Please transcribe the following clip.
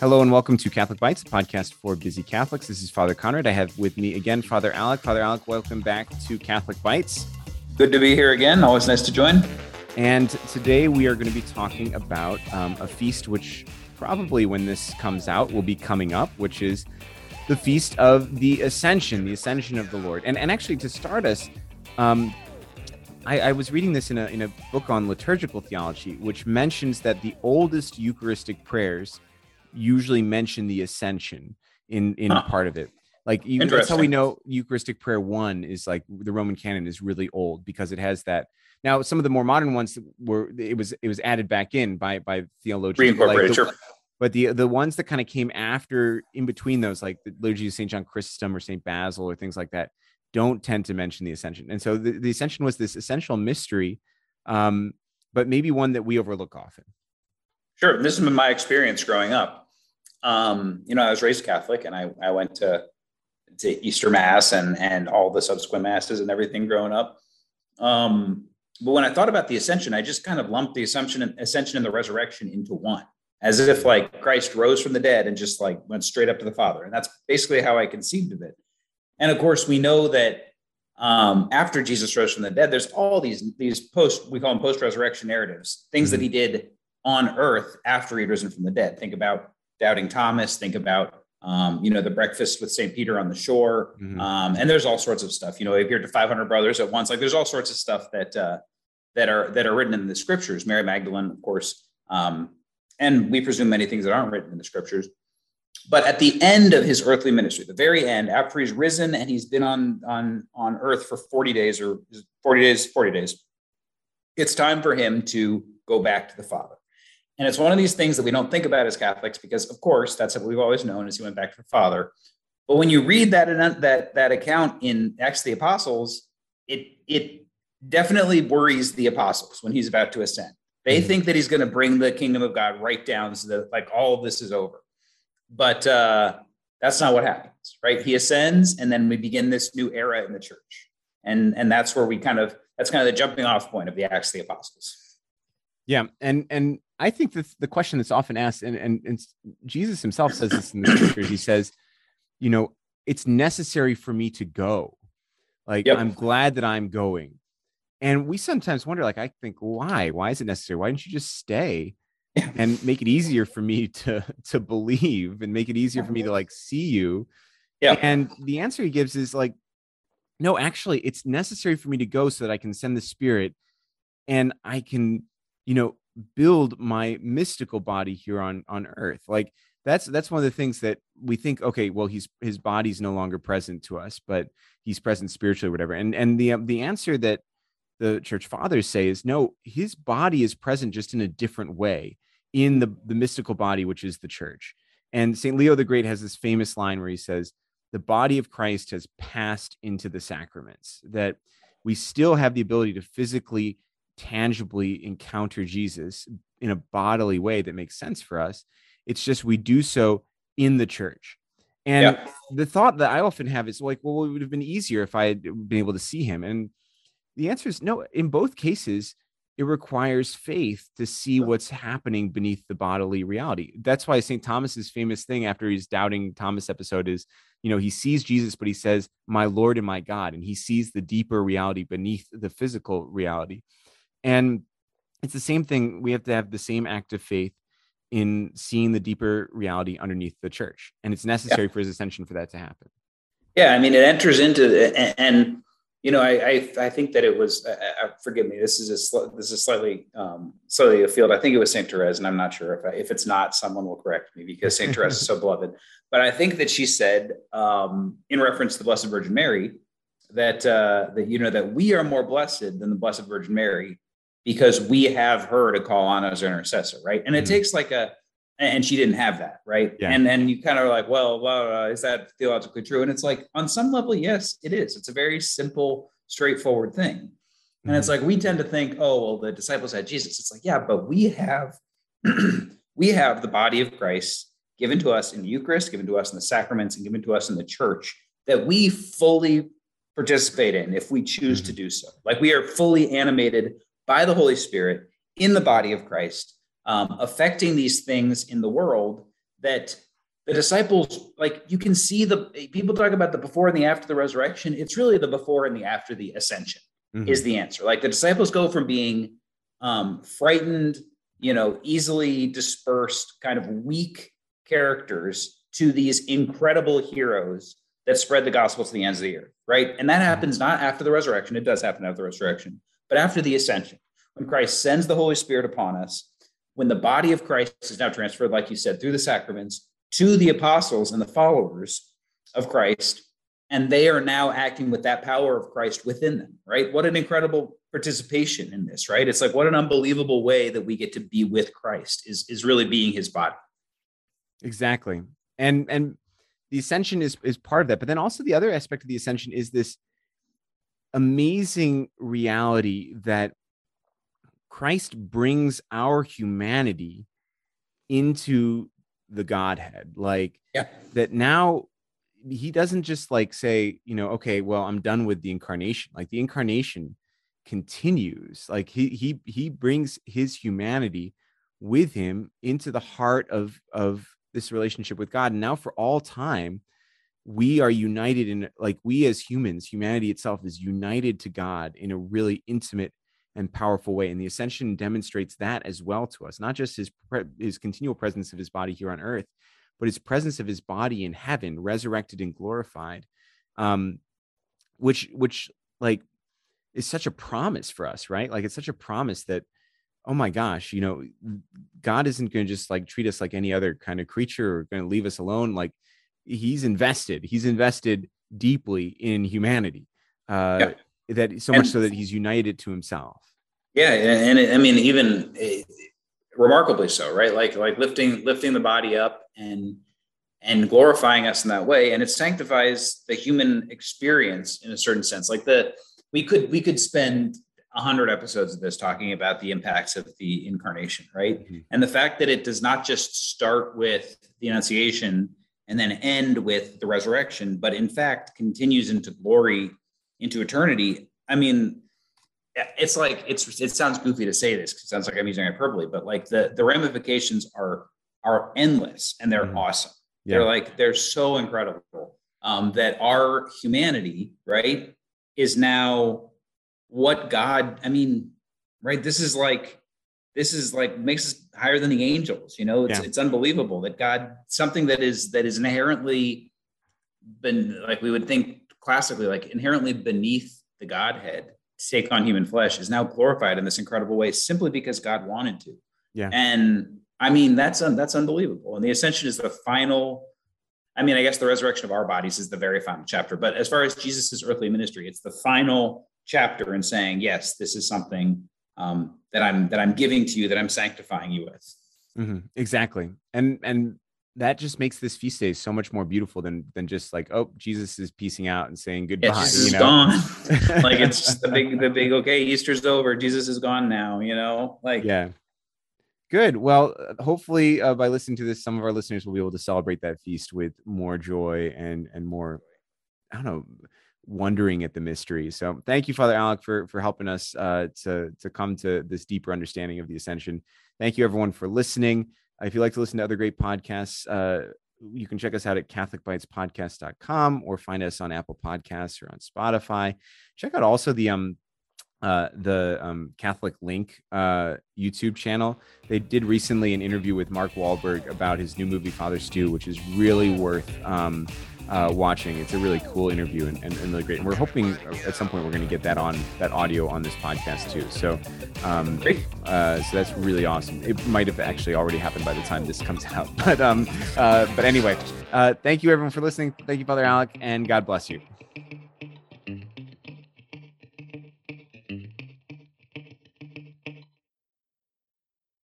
Hello and welcome to Catholic Bites, a podcast for busy Catholics. This is Father Conrad. I have with me again Father Alec. Father Alec, welcome back to Catholic Bites. Good to be here again. Always nice to join. And today we are going to be talking about um, a feast which probably when this comes out will be coming up, which is the feast of the Ascension, the Ascension of the Lord. And and actually to start us, um, I, I, was reading this in a in a book on liturgical theology, which mentions that the oldest Eucharistic prayers usually mention the ascension in in huh. part of it. Like you, that's how we know Eucharistic prayer one is like the Roman canon is really old because it has that. Now some of the more modern ones were it was it was added back in by by theologians. Reincorporated, like sure. But the the ones that kind of came after in between those, like the liturgy of Saint John Chrysostom or Saint Basil or things like that, don't tend to mention the ascension. And so the, the ascension was this essential mystery, um, but maybe one that we overlook often. Sure. This has been my experience growing up um, you know, I was raised Catholic and I, I went to, to Easter Mass and, and all the subsequent Masses and everything growing up. Um, but when I thought about the ascension, I just kind of lumped the assumption and ascension and the resurrection into one, as if like Christ rose from the dead and just like went straight up to the Father. And that's basically how I conceived of it. And of course, we know that um, after Jesus rose from the dead, there's all these these post we call them post resurrection narratives, things mm-hmm. that he did on earth after he'd risen from the dead. Think about Doubting Thomas. Think about um, you know the breakfast with St. Peter on the shore, mm-hmm. um, and there's all sorts of stuff. You know, he appeared to 500 brothers at once. Like there's all sorts of stuff that uh, that are that are written in the scriptures. Mary Magdalene, of course, um, and we presume many things that aren't written in the scriptures. But at the end of his earthly ministry, the very end, after he's risen and he's been on on on earth for 40 days or 40 days, 40 days, it's time for him to go back to the Father. And it's one of these things that we don't think about as Catholics because, of course, that's what we've always known as he went back to the Father. But when you read that that that account in Acts of the Apostles, it it definitely worries the apostles when he's about to ascend. They mm-hmm. think that he's going to bring the kingdom of God right down so that like all of this is over. But uh, that's not what happens, right? He ascends, and then we begin this new era in the church, and and that's where we kind of that's kind of the jumping off point of the Acts of the Apostles. Yeah, and and I think that the question that's often asked, and, and, and Jesus himself says this in the scriptures, he says, you know, it's necessary for me to go. Like, yep. I'm glad that I'm going. And we sometimes wonder, like, I think, why? Why is it necessary? Why didn't you just stay and make it easier for me to to believe and make it easier for me to like see you? Yeah. And the answer he gives is like, no, actually, it's necessary for me to go so that I can send the spirit and I can, you know, build my mystical body here on on earth like that's that's one of the things that we think okay well he's his body's no longer present to us but he's present spiritually whatever and and the the answer that the church fathers say is no his body is present just in a different way in the the mystical body which is the church and st leo the great has this famous line where he says the body of christ has passed into the sacraments that we still have the ability to physically tangibly encounter Jesus in a bodily way that makes sense for us. It's just we do so in the church. And yeah. the thought that I often have is like, well, it would have been easier if I had been able to see him. And the answer is no. In both cases, it requires faith to see what's happening beneath the bodily reality. That's why St. Thomas's famous thing after he's doubting Thomas episode is, you know, he sees Jesus, but he says, My Lord and my God. And he sees the deeper reality beneath the physical reality. And it's the same thing. We have to have the same act of faith in seeing the deeper reality underneath the church. And it's necessary yeah. for his ascension for that to happen. Yeah. I mean, it enters into, and, and you know, I, I, I, think that it was, uh, uh, forgive me, this is a, this is slightly, um, slightly afield. I think it was St. Therese, and I'm not sure if, I, if it's not, someone will correct me because St. Therese is so beloved. But I think that she said, um, in reference to the Blessed Virgin Mary, that, uh, that, you know, that we are more blessed than the Blessed Virgin Mary because we have her to call on as our intercessor, right? And it mm-hmm. takes like a, and she didn't have that, right? Yeah. And then you kind of like, well, well, uh, is that theologically true? And it's like, on some level, yes, it is. It's a very simple, straightforward thing. Mm-hmm. And it's mm-hmm. like we tend to think, oh, well, the disciples had Jesus. It's like, yeah, but we have, we have the body of Christ given to us in the Eucharist, given to us in the sacraments, and given to us in the church that we fully participate in if we choose mm-hmm. to do so. Like we are fully animated by the Holy Spirit in the body of Christ, um, affecting these things in the world that the disciples like you can see the people talk about the before and the after the resurrection. It's really the before and the after the ascension mm-hmm. is the answer. Like the disciples go from being um, frightened you know easily dispersed kind of weak characters to these incredible heroes that spread the gospel to the ends of the earth right? And that happens not after the resurrection. It does happen after the resurrection but after the ascension. When christ sends the holy spirit upon us when the body of christ is now transferred like you said through the sacraments to the apostles and the followers of Christ. And they are now acting with that power of Christ within them, right? What an incredible participation in this, right? It's like what an unbelievable way that we get to be with Christ is, is really being his body. Exactly. And and the ascension is is part of that. But then also the other aspect of the ascension is this amazing reality that Christ brings our humanity into the Godhead. Like yeah. that now he doesn't just like say, you know, okay, well, I'm done with the incarnation. Like the incarnation continues. Like he he he brings his humanity with him into the heart of of this relationship with God. And now for all time, we are united in like we as humans, humanity itself is united to God in a really intimate and powerful way. And the ascension demonstrates that as well to us, not just his his continual presence of his body here on earth, but his presence of his body in heaven, resurrected and glorified, um, which which like is such a promise for us, right? Like it's such a promise that oh my gosh, you know, God isn't going to just like treat us like any other kind of creature or going to leave us alone. Like he's invested, he's invested deeply in humanity. Uh, that so much so that he's united to himself. Yeah, and, and I mean, even uh, remarkably so, right? Like like lifting lifting the body up and and glorifying us in that way, and it sanctifies the human experience in a certain sense. Like the we could we could spend a hundred episodes of this talking about the impacts of the incarnation, right? Mm-hmm. And the fact that it does not just start with the Annunciation and then end with the resurrection, but in fact continues into glory into eternity. I mean, it's like it's it sounds goofy to say this because it sounds like I'm using hyperbole, but like the the ramifications are are endless and they're mm-hmm. awesome. Yeah. They're like they're so incredible um, that our humanity, right, is now what God. I mean, right? This is like this is like makes us higher than the angels. You know, it's yeah. it's unbelievable that God something that is that is inherently been like we would think classically like inherently beneath the Godhead to take on human flesh is now glorified in this incredible way simply because God wanted to. Yeah. And I mean, that's that's unbelievable. And the ascension is the final. I mean, I guess the resurrection of our bodies is the very final chapter. But as far as Jesus's earthly ministry, it's the final chapter in saying, yes, this is something um, that I'm that I'm giving to you, that I'm sanctifying you with. Mm-hmm. Exactly. And and that just makes this feast day so much more beautiful than than just like oh Jesus is piecing out and saying goodbye. Yeah, Jesus you know? is gone. like it's just the big the big okay Easter's over. Jesus is gone now. You know like yeah. Good. Well, hopefully, uh, by listening to this, some of our listeners will be able to celebrate that feast with more joy and and more, I don't know, wondering at the mystery. So, thank you, Father Alec, for for helping us uh, to to come to this deeper understanding of the Ascension. Thank you, everyone, for listening. If you like to listen to other great podcasts, uh, you can check us out at catholicbitespodcast.com or find us on Apple Podcasts or on Spotify. Check out also the um uh, the um, Catholic Link uh, YouTube channel. They did recently an interview with Mark Wahlberg about his new movie Father Stu, which is really worth um, uh, watching. It's a really cool interview and, and, and, really great. And we're hoping at some point we're going to get that on that audio on this podcast too. So, um, great. Uh, so that's really awesome. It might have actually already happened by the time this comes out. But um, uh, but anyway, uh, thank you everyone for listening. Thank you, Father Alec, and God bless you.